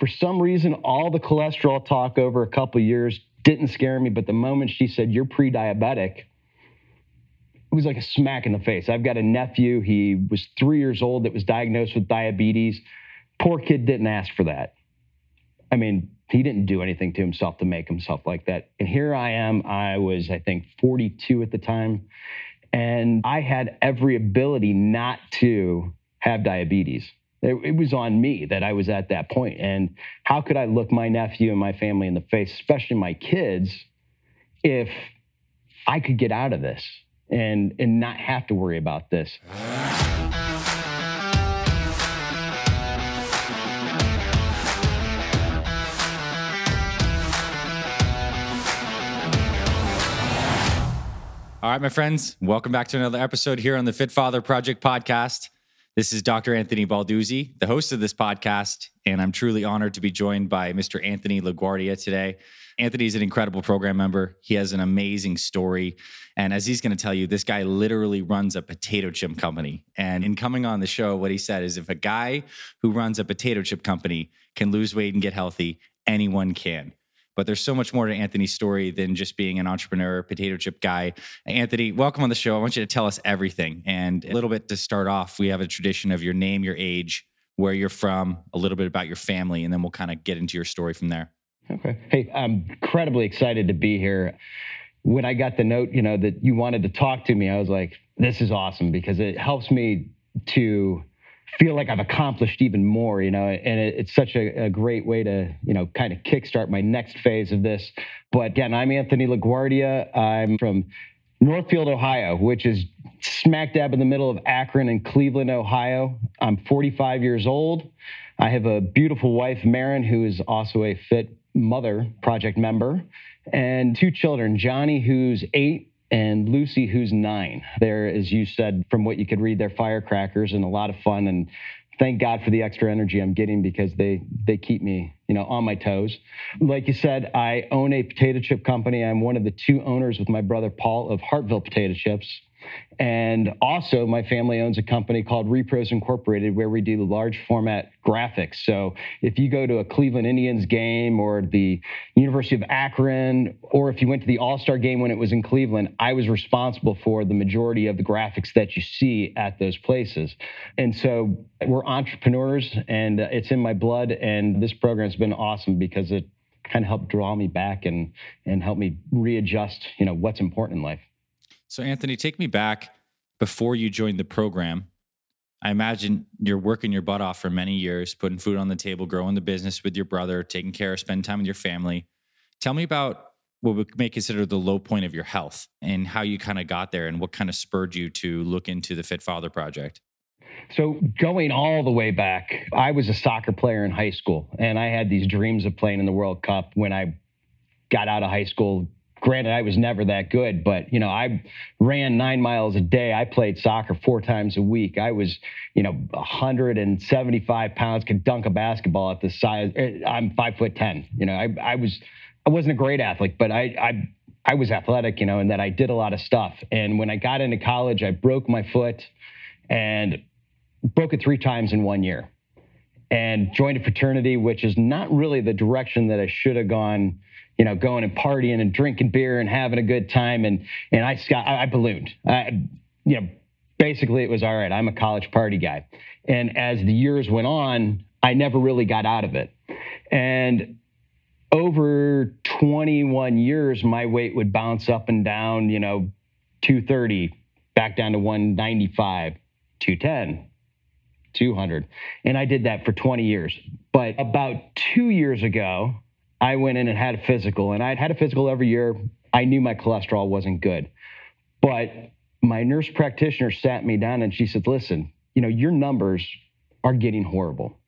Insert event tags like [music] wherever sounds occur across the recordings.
For some reason, all the cholesterol talk over a couple years didn't scare me, but the moment she said, You're pre diabetic, it was like a smack in the face. I've got a nephew. He was three years old that was diagnosed with diabetes. Poor kid didn't ask for that. I mean, he didn't do anything to himself to make himself like that. And here I am. I was, I think, 42 at the time. And I had every ability not to have diabetes. It, it, was on me that I was at that point. And how could I look my nephew and my family in the face, especially my kids, if I could get out of this and, and not have to worry about this? All right, my friends, welcome back to another episode here on the Fit Father Project podcast. This is Dr. Anthony Balduzzi, the host of this podcast, and I'm truly honored to be joined by Mr. Anthony LaGuardia today. Anthony is an incredible program member. He has an amazing story. And as he's going to tell you, this guy literally runs a potato chip company. And in coming on the show, what he said is if a guy who runs a potato chip company can lose weight and get healthy, anyone can. But there's so much more to Anthony's story than just being an entrepreneur, potato chip guy. Anthony, welcome on the show. I want you to tell us everything. And a little bit to start off, we have a tradition of your name, your age, where you're from, a little bit about your family, and then we'll kind of get into your story from there. Okay. Hey, I'm incredibly excited to be here. When I got the note, you know, that you wanted to talk to me, I was like, this is awesome because it helps me to feel like I've accomplished even more, you know, and it, it's such a, a, great way to, you know, kind of kickstart my next phase of this. But again, I'm Anthony LaGuardia. I'm from Northfield, Ohio, which is smack dab in the middle of Akron and Cleveland, Ohio. I'm 45 years old. I have a beautiful wife, Marin, who is also a Fit Mother Project member, and two children, Johnny, who's eight, and Lucy, who's nine. There, as you said, from what you could read, they're firecrackers and a lot of fun. And thank God for the extra energy I'm getting because they they keep me, you know, on my toes. Like you said, I own a potato chip company. I'm one of the two owners with my brother Paul of Hartville Potato Chips. And also, my family owns a company called Repros Incorporated where we do large format graphics. So if you go to a Cleveland Indians game or the University of Akron, or if you went to the All Star game when it was in Cleveland, I was responsible for the majority of the graphics that you see at those places. And so we're entrepreneurs and it's in my blood. And this program's been awesome because it kind of helped draw me back and and help me readjust, you know, what's important in life. So, Anthony, take me back before you joined the program. I imagine you're working your butt off for many years, putting food on the table, growing the business with your brother, taking care, of spending time with your family. Tell me about what we may consider the low point of your health and how you kind of got there and what kind of spurred you to look into the Fit Father Project. So, going all the way back, I was a soccer player in high school, and I had these dreams of playing in the World Cup when I got out of high school, granted i was never that good but you know i ran nine miles a day i played soccer four times a week i was you know 175 pounds could dunk a basketball at the size eh, i'm five foot ten you know i, I was i wasn't a great athlete but i i I was athletic, you know, and that I did a lot of stuff. And when I got into college, I broke my foot and broke it three times in one year and joined a fraternity, which is not really the direction that I should have gone you know, going and partying and drinking beer and having a good time. And and I I, I ballooned. I, you know, basically it was all right. I'm a college party guy. And as the years went on, I never really got out of it. And over 21 years, my weight would bounce up and down, you know, 230, back down to 195, 210, 200. And I did that for 20 years. But about two years ago, I went in and had a physical, and I'd had a physical every year. I knew my cholesterol wasn't good. But my nurse practitioner sat me down and she said, Listen, you know, your numbers are getting horrible.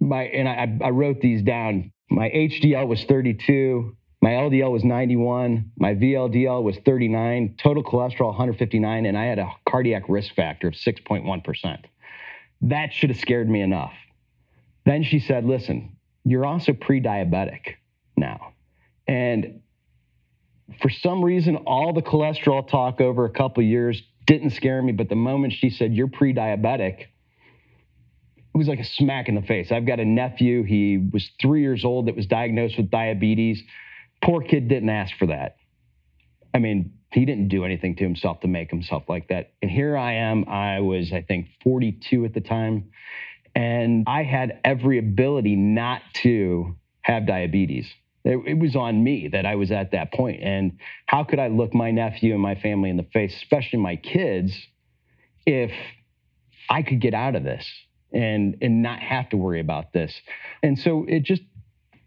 My, and I, I wrote these down. My HDL was 32. My LDL was 91. My VLDL was 39. Total cholesterol 159. And I had a cardiac risk factor of 6.1%. That should have scared me enough. Then she said, Listen, you're also pre diabetic now. And for some reason, all the cholesterol talk over a couple years didn't scare me. But the moment she said, You're pre diabetic, it was like a smack in the face. I've got a nephew. He was three years old that was diagnosed with diabetes. Poor kid didn't ask for that. I mean, he didn't do anything to himself to make himself like that. And here I am. I was, I think, 42 at the time. And I had every ability not to have diabetes. It, it, was on me that I was at that point. And how could I look my nephew and my family in the face, especially my kids, if I could get out of this and and not have to worry about this? And so it just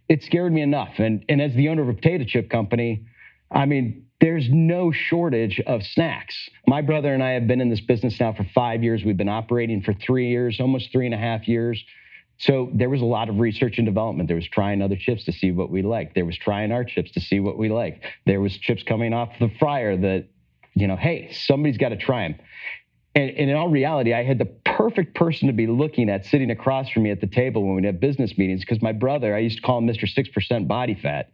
it scared me enough. And and as the owner of a potato chip company, I mean, there's no shortage of snacks. My brother and I have been in this business now for five years. We've been operating for three years, almost three and a half years. So there was a lot of research and development. There was trying other chips to see what we liked. There was trying our chips to see what we liked. There was chips coming off the fryer that, you know, hey, somebody's got to try them. And, and, in all reality, I had the perfect person to be looking at sitting across from me at the table when we had business meetings because my brother, I used to call him Mr. 6% body fat.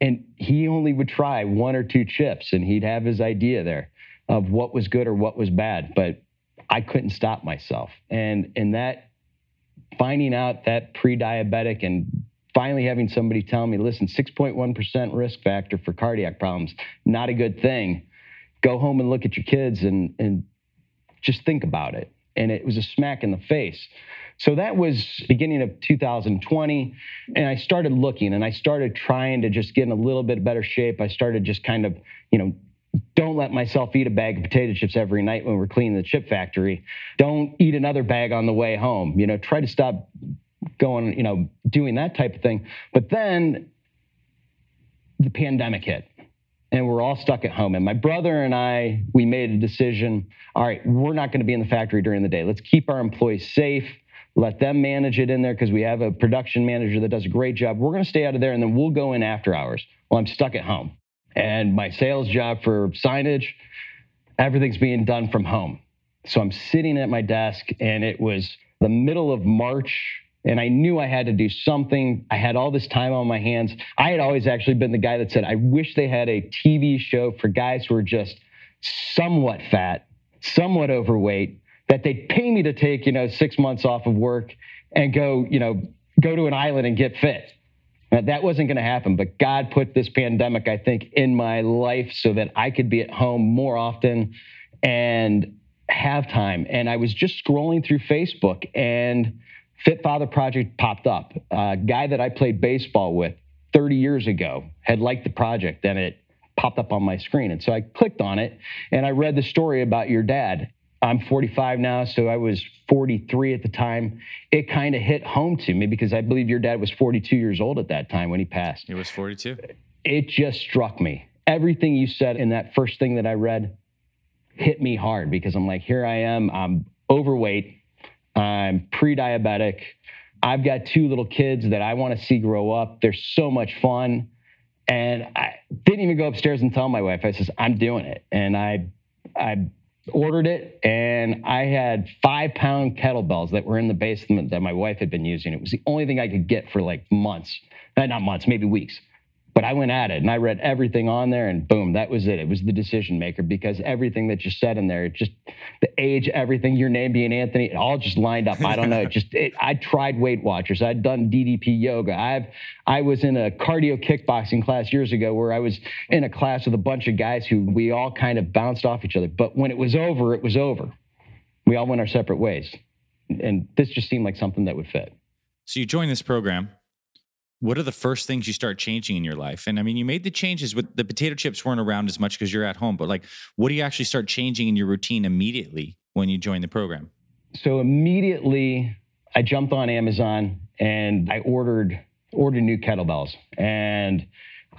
And he only would try one or two chips and he'd have his idea there of what was good or what was bad. But I couldn't stop myself. And, and that finding out that pre diabetic and finally having somebody tell me, listen, 6.1% risk factor for cardiac problems, not a good thing. Go home and look at your kids and, and just think about it. And it was a smack in the face. So that was beginning of 2020. And I started looking and I started trying to just get in a little bit better shape. I started just kind of, you know, don't let myself eat a bag of potato chips every night when we're cleaning the chip factory. Don't eat another bag on the way home. You know, try to stop going, you know, doing that type of thing. But then the pandemic hit and we're all stuck at home. And my brother and I, we made a decision all right, we're not going to be in the factory during the day. Let's keep our employees safe. Let them manage it in there because we have a production manager that does a great job. We're going to stay out of there and then we'll go in after hours. Well, I'm stuck at home. And my sales job for signage, everything's being done from home. So I'm sitting at my desk and it was the middle of March and I knew I had to do something. I had all this time on my hands. I had always actually been the guy that said, I wish they had a TV show for guys who are just somewhat fat, somewhat overweight, that they'd pay me to take, you know, six months off of work and go, you know, go to an island and get fit. Now, that wasn't going to happen, but God put this pandemic, I think, in my life so that I could be at home more often and have time. And I was just scrolling through Facebook and Fit Father Project popped up. A guy that I played baseball with 30 years ago had liked the project and it popped up on my screen. And so I clicked on it and I read the story about your dad. I'm 45 now, so I was 43 at the time. It kind of hit home to me because I believe your dad was 42 years old at that time when he passed. He was 42. It just struck me. Everything you said in that first thing that I read hit me hard because I'm like, here I am, I'm overweight, I'm pre diabetic. I've got two little kids that I want to see grow up. They're so much fun. And I didn't even go upstairs and tell my wife. I says, I'm doing it. And I, I ordered it and I had five pound kettlebells that were in the basement that my wife had been using. It was the only thing I could get for like months, not months, maybe weeks. But I went at it and I read everything on there and boom, that was it. It was the decision maker because everything that you said in there, just the age, everything, your name being Anthony, it all just lined up. I don't know. just it, I tried Weight Watchers. I'd done DDP yoga. I've I was in a cardio kickboxing class years ago where I was in a class with a bunch of guys who we all kind of bounced off each other. But when it was over, it was over. We all went our separate ways. And this just seemed like something that would fit. So you joined this program what are the first things you start changing in your life? And I mean, you made the changes with the potato chips weren't around as much because you're at home, but like, what do you actually start changing in your routine immediately when you join the program? So immediately, I jumped on Amazon and I ordered ordered new kettlebells. And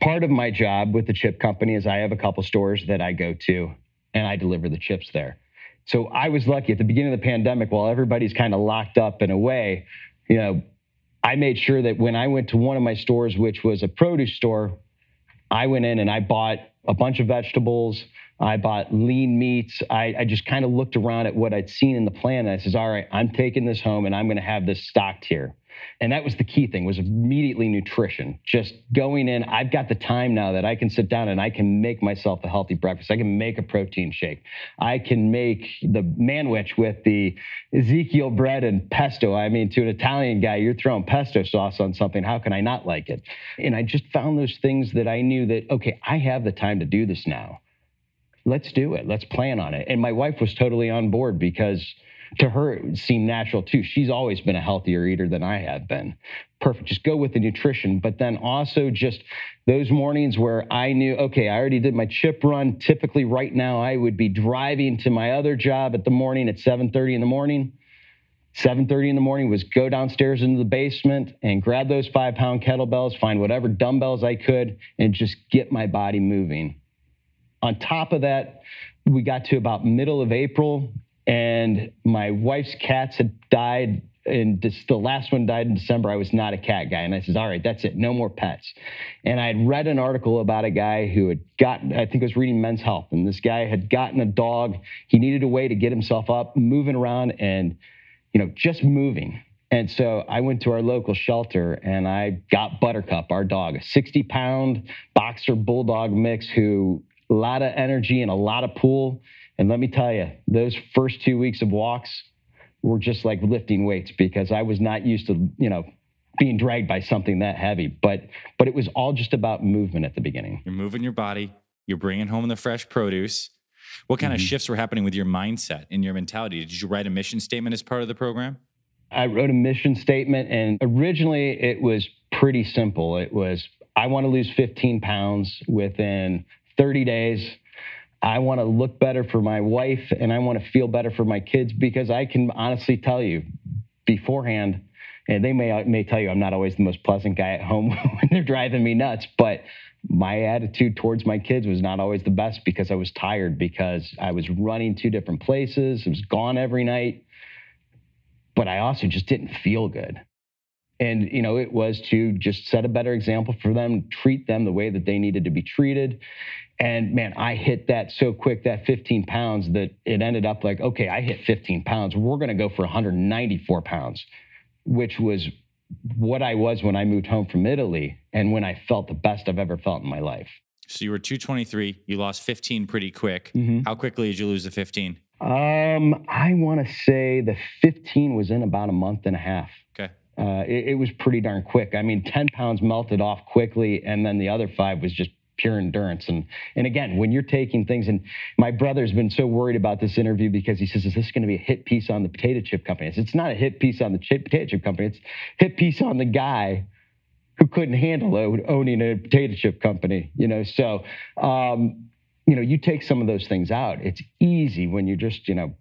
part of my job with the chip company is I have a couple stores that I go to and I deliver the chips there. So I was lucky at the beginning of the pandemic, while everybody's kind of locked up and away, you know, I made sure that when I went to one of my stores, which was a produce store, I went in and I bought a bunch of vegetables. I bought lean meats. I, I just kind of looked around at what I'd seen in the plan. And I says, all right, I'm taking this home and I'm going to have this stocked here. And that was the key thing was immediately nutrition. Just going in, I've got the time now that I can sit down and I can make myself a healthy breakfast. I can make a protein shake. I can make the manwich with the Ezekiel bread and pesto. I mean, to an Italian guy, you're throwing pesto sauce on something. How can I not like it? And I just found those things that I knew that, okay, I have the time to do this now. Let's do it. Let's plan on it. And my wife was totally on board because to her it seemed natural too. She's always been a healthier eater than I have been. Perfect. Just go with the nutrition, but then also just those mornings where I knew, okay, I already did my chip run. Typically, right now, I would be driving to my other job at the morning at 7:30 in the morning. 7:30 in the morning was go downstairs into the basement and grab those five pound kettlebells, find whatever dumbbells I could, and just get my body moving. On top of that, we got to about middle of April and my wife's cats had died and this, the last one died in December. I was not a cat guy. And I said, all right, that's it. No more pets. And I had read an article about a guy who had gotten, I think I was reading Men's Health, and this guy had gotten a dog. He needed a way to get himself up, moving around and, you know, just moving. And so I went to our local shelter and I got Buttercup, our dog, a 60 pound boxer bulldog mix who a lot of energy and a lot of pull and let me tell you, those first two weeks of walks were just like lifting weights because I was not used to, you know, being dragged by something that heavy. But but it was all just about movement at the beginning. You're moving your body. You're bringing home the fresh produce. What kind mm-hmm. of shifts were happening with your mindset and your mentality? Did you write a mission statement as part of the program? I wrote a mission statement, and originally it was pretty simple. It was I want to lose 15 pounds within 30 days I want to look better for my wife and I want to feel better for my kids because I can honestly tell you beforehand, and they may may tell you I'm not always the most pleasant guy at home [laughs] when they're driving me nuts, but my attitude towards my kids was not always the best because I was tired because I was running two different places, I was gone every night, but I also just didn't feel good. And you know, it was to just set a better example for them, treat them the way that they needed to be treated, and man, I hit that so quick, that 15 pounds, that it ended up like, okay, I hit 15 pounds. We're going to go for 194 pounds, which was what I was when I moved home from Italy and when I felt the best I've ever felt in my life. So you were 223. You lost 15 pretty quick. Mm-hmm. How quickly did you lose the 15? Um, I want to say the 15 was in about a month and a half. Okay. Uh, it, it was pretty darn quick. I mean, 10 pounds melted off quickly, and then the other five was just pure endurance. And and again, when you're taking things, and my brother's been so worried about this interview because he says, "Is this going to be a hit piece on the potato chip company?" It's not a hit piece on the chip, potato chip company. It's hit piece on the guy who couldn't handle owning a potato chip company. You know, so um, you know, you take some of those things out. It's easy when you're just you know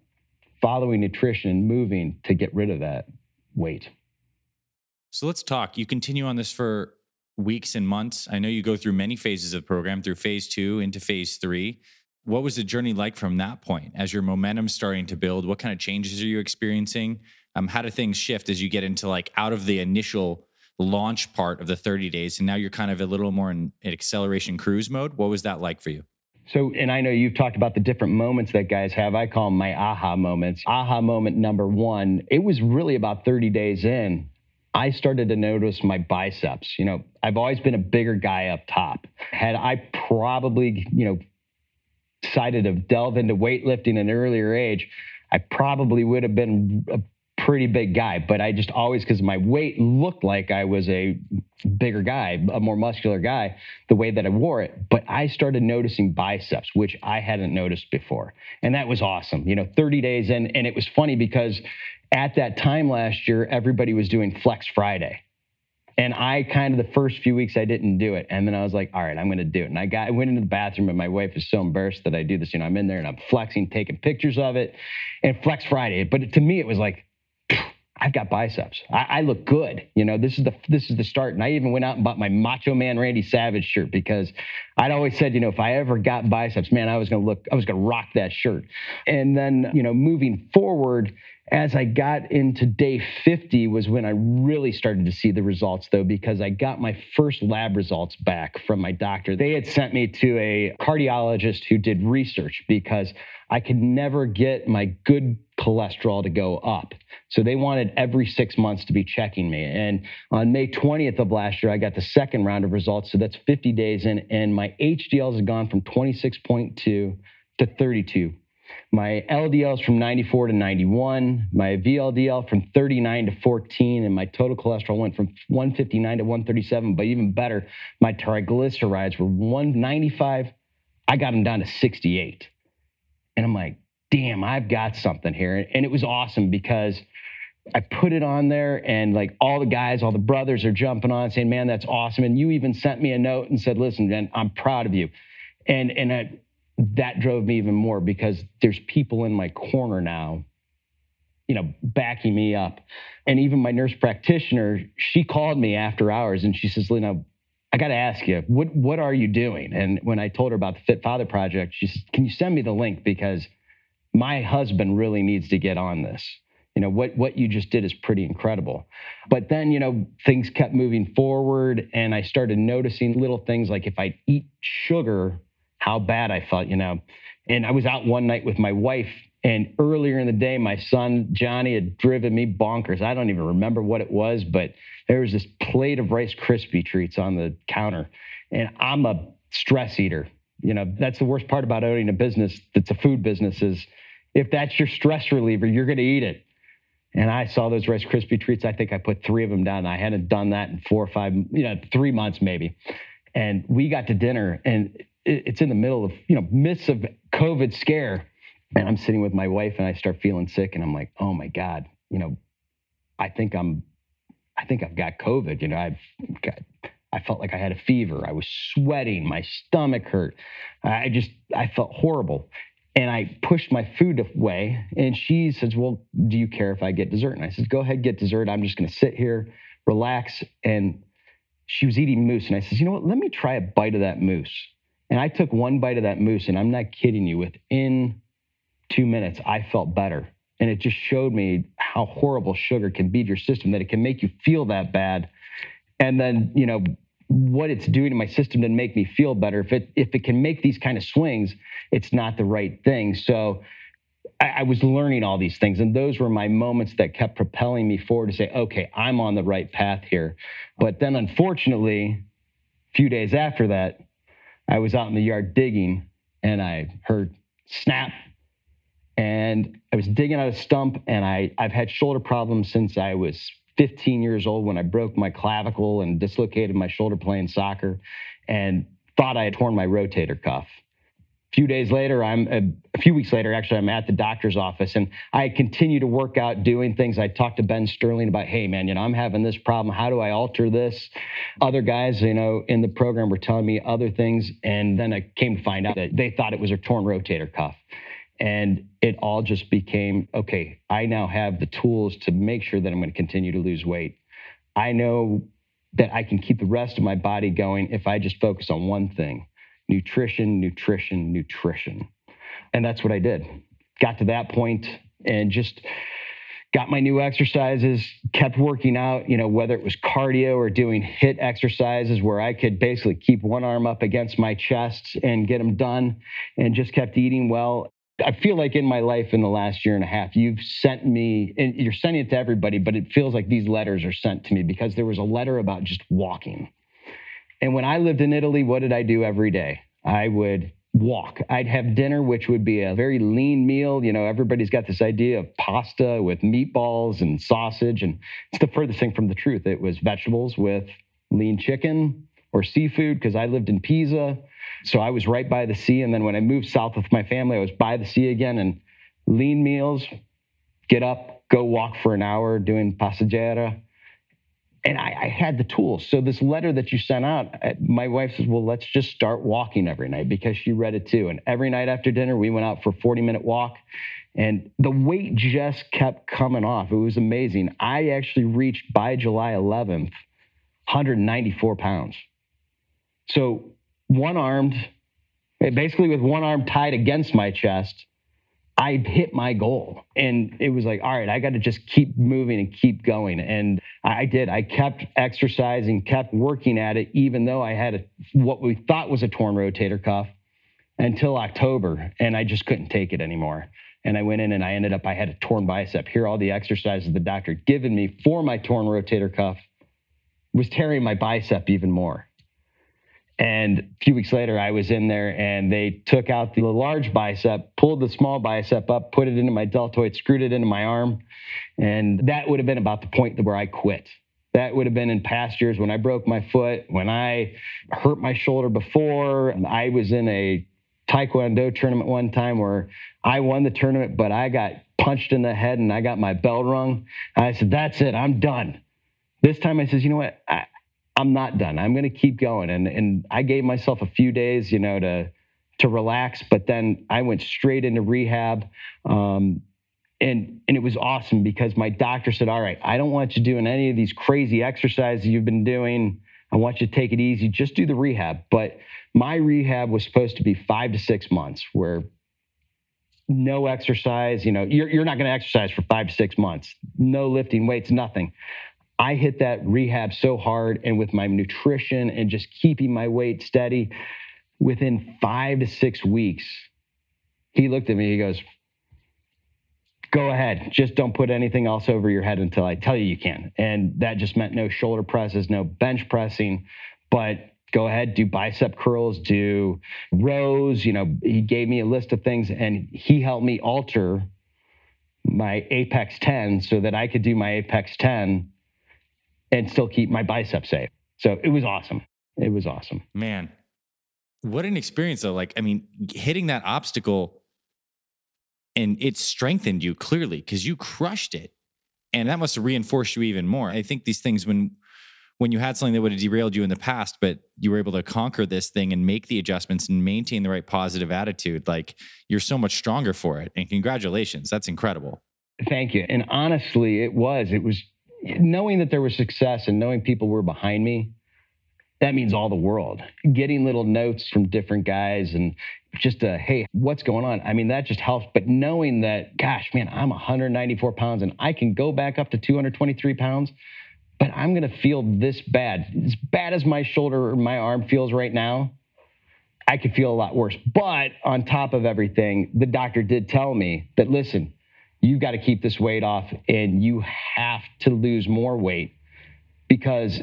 following nutrition and moving to get rid of that weight. So let's talk. You continue on this for weeks and months. I know you go through many phases of the program, through phase two into phase three. What was the journey like from that point as your momentum starting to build? What kind of changes are you experiencing? Um, how do things shift as you get into like out of the initial launch part of the 30 days and now you're kind of a little more in, acceleration cruise mode? What was that like for you? So, and I know you've talked about the different moments that guys have. I call them my aha moments. Aha moment number one, it was really about 30 days in I started to notice my biceps. You know, I've always been a bigger guy up top. Had I probably, you know, decided to delve into weightlifting at an earlier age, I probably would have been a pretty big guy. But I just always, because my weight looked like I was a bigger guy, a more muscular guy, the way that I wore it. But I started noticing biceps, which I hadn't noticed before. And that was awesome. You know, 30 days in. And it was funny because at that time last year, everybody was doing Flex Friday. And I kind of the first few weeks I didn't do it. And then I was like, all right, I'm gonna do it. And I got I went into the bathroom and my wife is so embarrassed that I do this. You know, I'm in there and I'm flexing, taking pictures of it, and Flex Friday. But to me, it was like, I've got biceps. I, I, look good. You know, this is the this is the start. And I even went out and bought my Macho Man Randy Savage shirt because I'd always said, you know, if I ever got biceps, man, I was gonna look, I was gonna rock that shirt. And then, you know, moving forward, as I got into day 50 was when I really started to see the results though, because I got my first lab results back from my doctor. They had sent me to a cardiologist who did research because I could never get my good cholesterol to go up. So they wanted every six months to be checking me. And on May 20th of last year, I got the second round of results. So that's 50 days in, and my HDLs have gone from 26.2 to 32 my LDL is from 94 to 91, my VLDL from 39 to 14, and my total cholesterol went from 159 to 137. But even better, my triglycerides were 195. I got them down to 68. And I'm like, damn, I've got something here. And it was awesome because I put it on there and like all the guys, all the brothers are jumping on saying, man, that's awesome. And you even sent me a note and said, listen, man, I'm proud of you. And, and I, that drove me even more because there's people in my corner now you know backing me up. And even my nurse practitioner she called me after hours and she says lena i got to ask you what what are you doing? And when i told her about the fit father project she said can you send me the link? Because my husband really needs to get on this. You know what what you just did is pretty incredible. But then you know things kept moving forward and i started noticing little things like if i eat sugar how bad I felt, you know. And I was out one night with my wife, and earlier in the day, my son Johnny had driven me bonkers. I don't even remember what it was, but there was this plate of Rice Krispie treats on the counter. And I'm a stress eater. You know, that's the worst part about owning a business that's a food business is if that's your stress reliever, you're going to eat it. And I saw those Rice Krispie treats. I think I put three of them down. I hadn't done that in four or five, you know, three months maybe. And we got to dinner, and it's in the middle of you know midst of COVID scare, and I'm sitting with my wife and I start feeling sick, and I'm like, oh my god, you know, I think I'm, I think I've got COVID. You know, I've got. I felt like I had a fever. I was sweating. My stomach hurt. I just, I felt horrible. And I pushed my food away. And she says, Well, do you care if I get dessert? And I said, Go ahead, get dessert. I'm just going to sit here, relax. And she was eating mousse. And I said, You know what? Let me try a bite of that mousse. And I took one bite of that mousse, and I'm not kidding you, within two minutes, I felt better. And it just showed me how horrible sugar can be to your system, that it can make you feel that bad. And then, you know, what it's doing to my system to make me feel better. If it if it can make these kind of swings, it's not the right thing. So I, I was learning all these things, and those were my moments that kept propelling me forward to say, okay, I'm on the right path here. But then, unfortunately, a few days after that, I was out in the yard digging and I heard snap and I was digging out a stump and I, I've had shoulder problems since I was 15 years old when I broke my clavicle and dislocated my shoulder playing soccer and thought I had torn my rotator cuff few days later, I'm a, a, few weeks later, actually, I'm at the doctor's office and I continue to work out doing things. I talked to Ben Sterling about, hey, man, you know, I'm having this problem. How do I alter this? Other guys, you know, in the program were telling me other things. And then I came to find out that they thought it was a torn rotator cuff. And it all just became okay, I now have the tools to make sure that I'm going to continue to lose weight. I know that I can keep the rest of my body going if I just focus on one thing nutrition, nutrition, nutrition. And that's what I did. Got to that point and just got my new exercises, kept working out, you know, whether it was cardio or doing HIIT exercises where I could basically keep one arm up against my chest and get them done and just kept eating well. I feel like in my life in the last year and a half, you've sent me, and you're sending it to everybody, but it feels like these letters are sent to me because there was a letter about just walking. And when I lived in Italy, what did I do every day? I would walk. I'd have dinner, which would be a very lean meal. You know, everybody's got this idea of pasta with meatballs and sausage, and it's the furthest thing from the truth. It was vegetables with lean chicken or seafood because I lived in Pisa. So I was right by the sea. And then when I moved south with my family, I was by the sea again and lean meals, get up, go walk for an hour doing passeggiata and I, I, had the tools. So this letter that you sent out, uh, my wife says, "Well, let's just start walking every night because she read it too." And every night after dinner, we went out for a 40 minute walk, and the weight just kept coming off. It was amazing. I actually reached by July 11th 194 pounds. So one armed, basically with one arm tied against my chest, I hit my goal. And it was like, all right, I got to just keep moving and keep going. And I did. I kept exercising, kept working at it, even though I had a, what we thought was a torn rotator cuff until October. And I just couldn't take it anymore. And I went in and I ended up, I had a torn bicep. Here, all the exercises the doctor had given me for my torn rotator cuff was tearing my bicep even more. And a few weeks later, I was in there and they took out the large bicep, pulled the small bicep up, put it into my deltoid, screwed it into my arm. And that would have been about the point where I quit. That would have been in past years when I broke my foot, when I hurt my shoulder before. I was in a Taekwondo tournament one time where I won the tournament, but I got punched in the head and I got my bell rung. I said, That's it, I'm done. This time I says, You know what? I, I'm not done. I'm going to keep going. And and I gave myself a few days, you know, to to relax. But then I went straight into rehab. Um, and and it was awesome because my doctor said, "All right, I don't want you doing any of these crazy exercises you've been doing. I want you to take it easy. Just do the rehab." But my rehab was supposed to be five to six months, where no exercise. You know, you're you're not going to exercise for five to six months. No lifting weights, nothing. I hit that rehab so hard and with my nutrition and just keeping my weight steady, within five to six weeks, he looked at me, he goes, Go ahead. Just don't put anything else over your head until I tell you you can. And that just meant no shoulder presses, no bench pressing, but go ahead, do bicep curls, do rows. You know, he gave me a list of things and he helped me alter my Apex 10 so that I could do my Apex 10 and still keep my bicep safe. So it was awesome. It was awesome. Man, what an experience though. Like, I mean, hitting that obstacle and it strengthened you clearly because you crushed it. And that must have reinforced you even more. I think these things when when you had something that would have derailed you in the past, but you were able to conquer this thing and make the adjustments and maintain the right positive attitude, like you're so much stronger for it. And congratulations. That's incredible. Thank you. And honestly, it was. It was knowing that there was success and knowing people were behind me, that means all the world. Getting little notes from different guys and just a, hey, what's going on? I mean, that just helps. But knowing that, gosh, man, I'm 194 pounds and I can go back up to 223 pounds, but I'm going to feel this bad. As bad as my shoulder or my arm feels right now, I could feel a lot worse. But on top of everything, the doctor did tell me that, listen, you've got to keep this weight off and you have to lose more weight because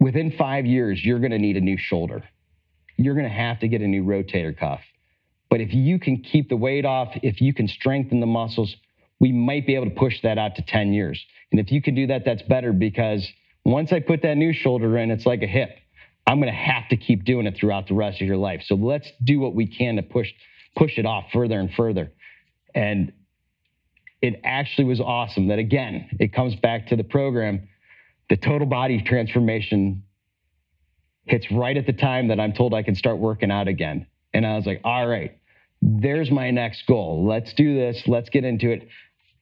within five years, you're going to need a new shoulder. You're going to have to get a new rotator cuff. But if you can keep the weight off, if you can strengthen the muscles, we might be able to push that out to 10 years. And if you can do that, that's better because once I put that new shoulder in, it's like a hip. I'm going to have to keep doing it throughout the rest of your life. So let's do what we can to push push it off further and further. And it actually was awesome that again, it comes back to the program. The total body transformation hits right at the time that I'm told I can start working out again. And I was like, all right, there's my next goal. Let's do this. Let's get into it.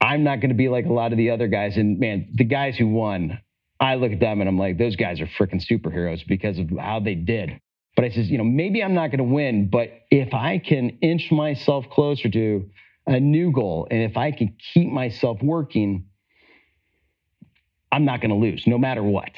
I'm not going to be like a lot of the other guys. And man, the guys who won, I look at them and I'm like, those guys are freaking superheroes because of how they did. But I says, you know, maybe I'm not going to win, but if I can inch myself closer to a new goal. And if I can keep myself working, I'm not going to lose no matter what.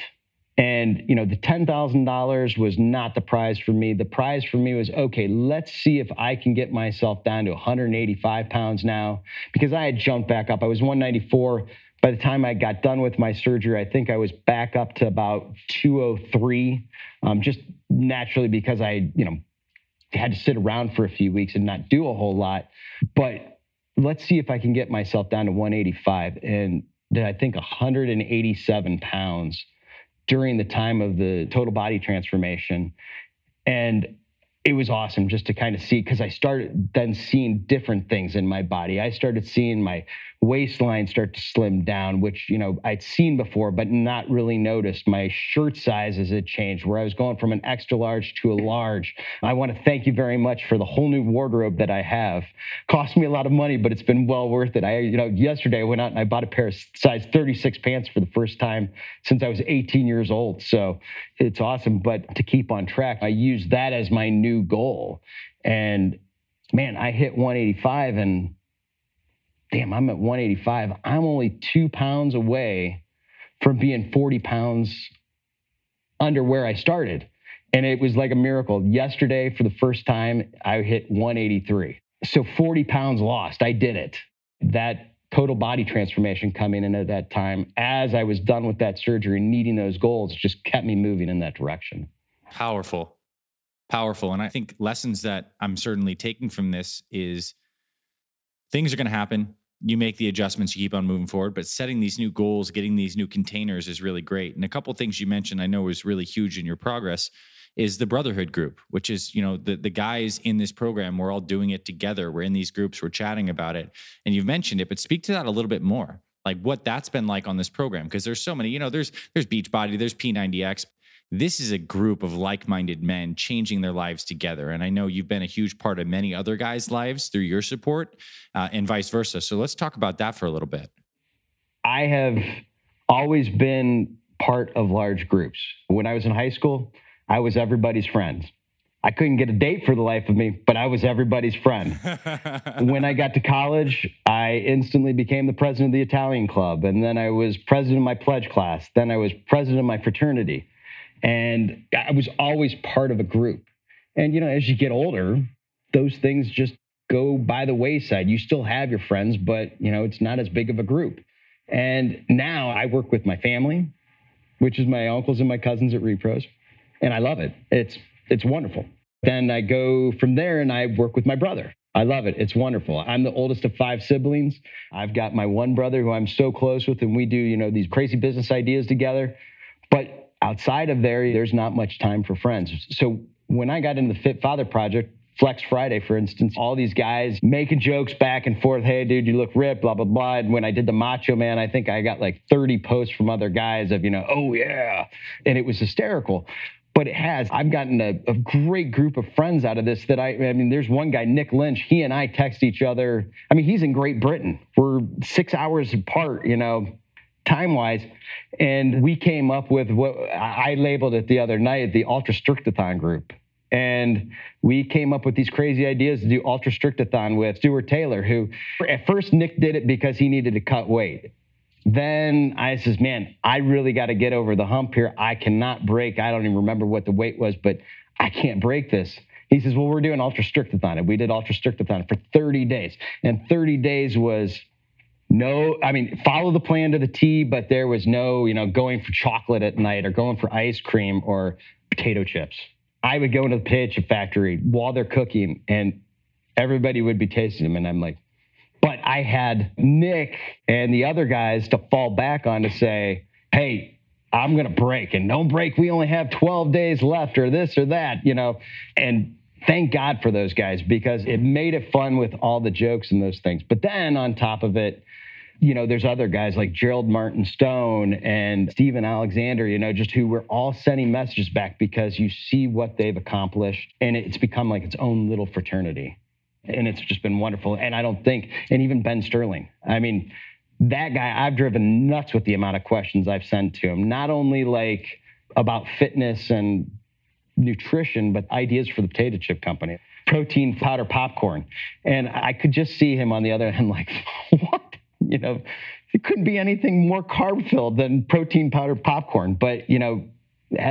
And, you know, the $10,000 was not the prize for me. The prize for me was, okay, let's see if I can get myself down to 185 pounds now because I had jumped back up. I was 194. By the time I got done with my surgery, I think I was back up to about 203, um, just naturally because I, you know, had to sit around for a few weeks and not do a whole lot. But let's see if I can get myself down to 185. And then I think 187 pounds during the time of the total body transformation. And it was awesome just to kind of see because I started then seeing different things in my body. I started seeing my waistline start to slim down, which, you know, I'd seen before, but not really noticed. My shirt sizes had changed where I was going from an extra large to a large. I want to thank you very much for the whole new wardrobe that I have. Cost me a lot of money, but it's been well worth it. I, you know, yesterday I went out and I bought a pair of size 36 pants for the first time since I was 18 years old. So it's awesome. But to keep on track, I use that as my new goal. And man, I hit 185 and damn, I'm at 185. I'm only two pounds away from being 40 pounds under where I started. And it was like a miracle. Yesterday, for the first time, I hit 183. So 40 pounds lost. I did it. That total body transformation coming in at that time, as I was done with that surgery, needing those goals, just kept me moving in that direction. Powerful. Powerful. And I think lessons that I'm certainly taking from this is things are going to happen. You make the adjustments, you keep on moving forward, but setting these new goals, getting these new containers is really great. And a couple things you mentioned I know was really huge in your progress is the brotherhood group, which is, you know, the the guys in this program, we're all doing it together. We're in these groups, we're chatting about it. And you've mentioned it, but speak to that a little bit more. Like what that's been like on this program. Because there's so many, you know, there's there's Beachbody, there's P90X. This is a group of like-minded men changing their lives together. And I know you've been a huge part of many other guys' lives through your support uh, and vice versa. So let's talk about that for a little bit. I have always been part of large groups. When I was in high school, I was everybody's friend. I couldn't get a date for the life of me, but I was everybody's friend. [laughs] when I got to college, I instantly became the president of the Italian club. And then I was president of my pledge class. Then I was president of my fraternity. And I was always part of a group. And, you know, as you get older, those things just go by the wayside. You still have your friends, but, you know, it's not as big of a group. And now I work with my family, which is my uncles and my cousins at Repros and I love it. It's it's wonderful. Then I go from there and I work with my brother. I love it. It's wonderful. I'm the oldest of five siblings. I've got my one brother who I'm so close with, and we do, you know, these crazy business ideas together. But outside of there, there's not much time for friends. So when I got into the Fit Father Project, Flex Friday, for instance, all these guys making jokes back and forth. Hey, dude, you look ripped, blah, blah, blah. And when I did the Macho Man, I think I got like 30 posts from other guys of, you know, oh, yeah. And it was hysterical but it has. I've gotten a, a, great group of friends out of this that I, I mean, there's one guy, Nick Lynch, he and I text each other. I mean, he's in Great Britain. We're six hours apart, you know, time wise. And we came up with what I labeled it the other night, the Ultra Strictathon group. And we came up with these crazy ideas to do Ultra Strictathon with Stuart Taylor, who at first Nick did it because he needed to cut weight then I says, man, I really got to get over the hump here. I cannot break. I don't even remember what the weight was, but I can't break this. He says, well, we're doing ultra strictathon. And we did ultra strictathon for 30 days. And 30 days was no, I mean, follow the plan to the T, but there was no, you know, going for chocolate at night or going for ice cream or potato chips. I would go into the potato chip factory while they're cooking and everybody would be tasting them. And I'm like, but I had Nick and the other guys to fall back on to say, hey, I'm going to break and don't break. We only have 12 days left or this or that, you know. And thank God for those guys because it made it fun with all the jokes and those things. But then on top of it, you know, there's other guys like Gerald Martin Stone and Steven Alexander, you know, just who were all sending messages back because you see what they've accomplished and it's become like its own little fraternity and it's just been wonderful. And I don't think, and even Ben Sterling, I mean, that guy, I've driven nuts with the amount of questions I've sent to him, not only like about fitness and nutrition, but ideas for the potato chip company, protein powder popcorn. And I could just see him on the other end, [laughs] like, what? You know, it couldn't be anything more carb filled than protein powder popcorn. But, you know,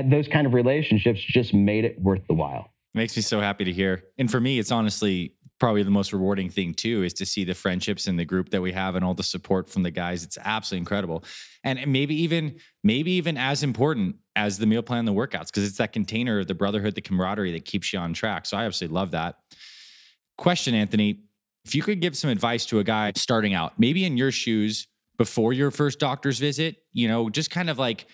those kind of relationships just made it worth the while. Makes me so happy to hear. And for me, it's honestly probably the most rewarding thing too is to see the friendships and the group that we have and all the support from the guys. It's absolutely incredible. And maybe even maybe even as important as the meal plan and the workouts because it's that container of the brotherhood the camaraderie that keeps you on track. So i absolutely love that. Question anthony if you could give some advice to a guy starting out maybe in your shoes before your first doctor's visit you know just kind of like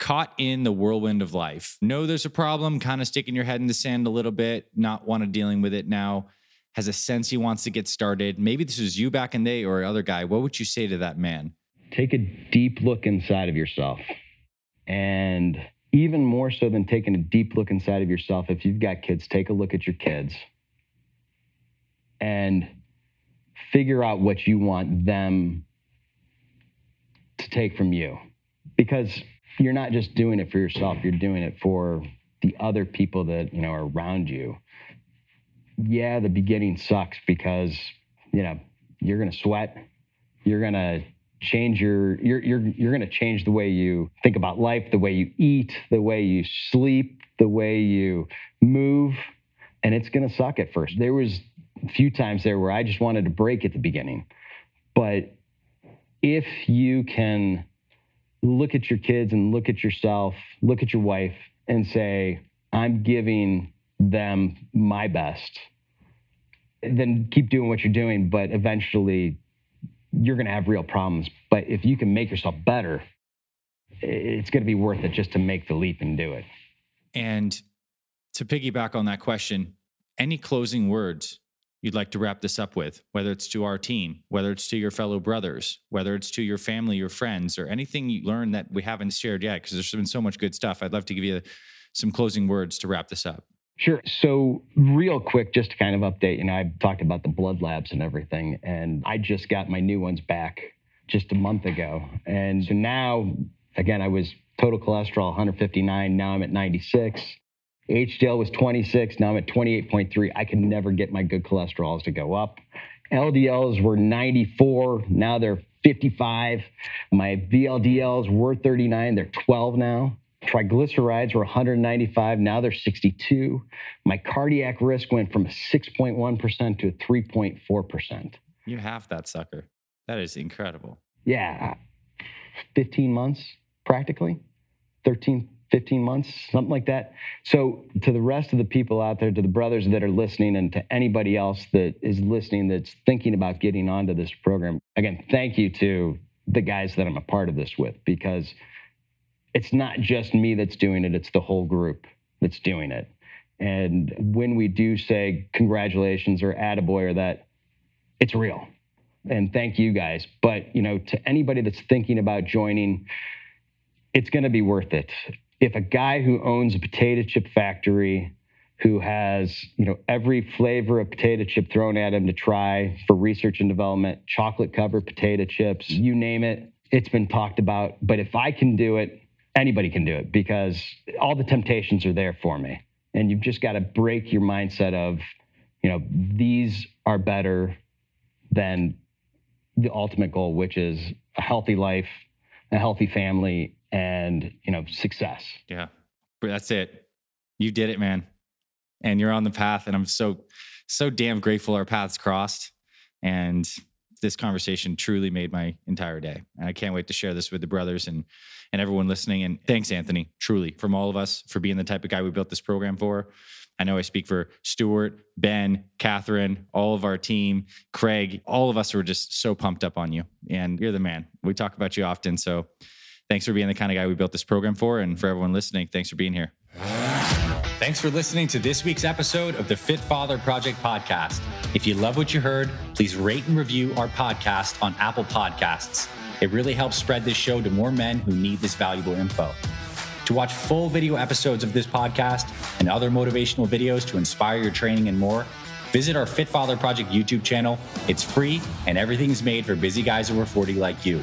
caught in the whirlwind of life. Know there's a problem kind of sticking your head in the sand a little bit not want to dealing with it now has a sense he wants to get started, maybe this was you back in the day or other guy, what would you say to that man? Take a deep look inside of yourself. And even more so than taking a deep look inside of yourself, if you've got kids, take a look at your kids and figure out what you want them to take from you. Because you're not just doing it for yourself, you're doing it for the other people that, you know, are around you yeah, the beginning sucks because, you know, you're going to sweat. You're going to change your you're you're you're going to change the way you think about life, the way you eat, the way you sleep, the way you move, and it's going to suck at first. There was a few times there where I just wanted to break at the beginning. But if you can look at your kids and look at yourself, look at your wife and say, I'm giving them my best, then keep doing what you're doing. But eventually, you're going to have real problems. But if you can make yourself better, it's going to be worth it just to make the leap and do it. And to piggyback on that question, any closing words you'd like to wrap this up with, whether it's to our team, whether it's to your fellow brothers, whether it's to your family, your friends, or anything you learned that we haven't shared yet, because there's been so much good stuff. I'd love to give you some closing words to wrap this up. Sure. So, real quick, just to kind of update, you know, I talked about the blood labs and everything, and I just got my new ones back just a month ago. And so now, again, I was total cholesterol 159. Now I'm at 96. HDL was 26. Now I'm at 28.3. I can never get my good cholesterols to go up. LDLs were 94. Now they're 55. My VLDLs were 39. They're 12 now. Triglycerides were 195. Now they're 62. My cardiac risk went from 6.1% to 3.4%. You have that sucker. That is incredible. Yeah. 15 months practically, 13, 15 months, something like that. So, to the rest of the people out there, to the brothers that are listening, and to anybody else that is listening that's thinking about getting onto this program, again, thank you to the guys that I'm a part of this with because it's not just me that's doing it, it's the whole group that's doing it. And when we do say congratulations or attaboy or that, it's real. And thank you guys. But, you know, to anybody that's thinking about joining, it's going to be worth it if a guy who owns a potato chip factory who has you know every flavor of potato chip thrown at him to try for research and development chocolate covered potato chips you name it it's been talked about but if i can do it anybody can do it because all the temptations are there for me. And you've just got to break your mindset of you know these are better than the ultimate goal which is a healthy life a healthy family and you know success. Yeah. That's it. You did it man. And you're on the path and i'm so so damn grateful our paths crossed. And this conversation truly made my entire day. And i can't wait to share this with the brothers and and everyone listening. And thanks anthony truly from all of us for being the type of guy we built this program for. I know i speak for stuart ben catherine all of our team craig all of us were just so pumped up on you. And you're the man. We talk about you often. So thanks for being the kind of guy we built this program for. And for everyone listening, thanks for being here. Thanks for listening to this week's episode of the Fit Father Project podcast. If you love what you heard, please rate and review our podcast on Apple Podcasts. It really helps spread this show to more men who need this valuable info. To watch full video episodes of this podcast and other motivational videos to inspire your training and more, visit our Fit Father Project YouTube channel. It's free and everything's made for busy guys over 40 like you.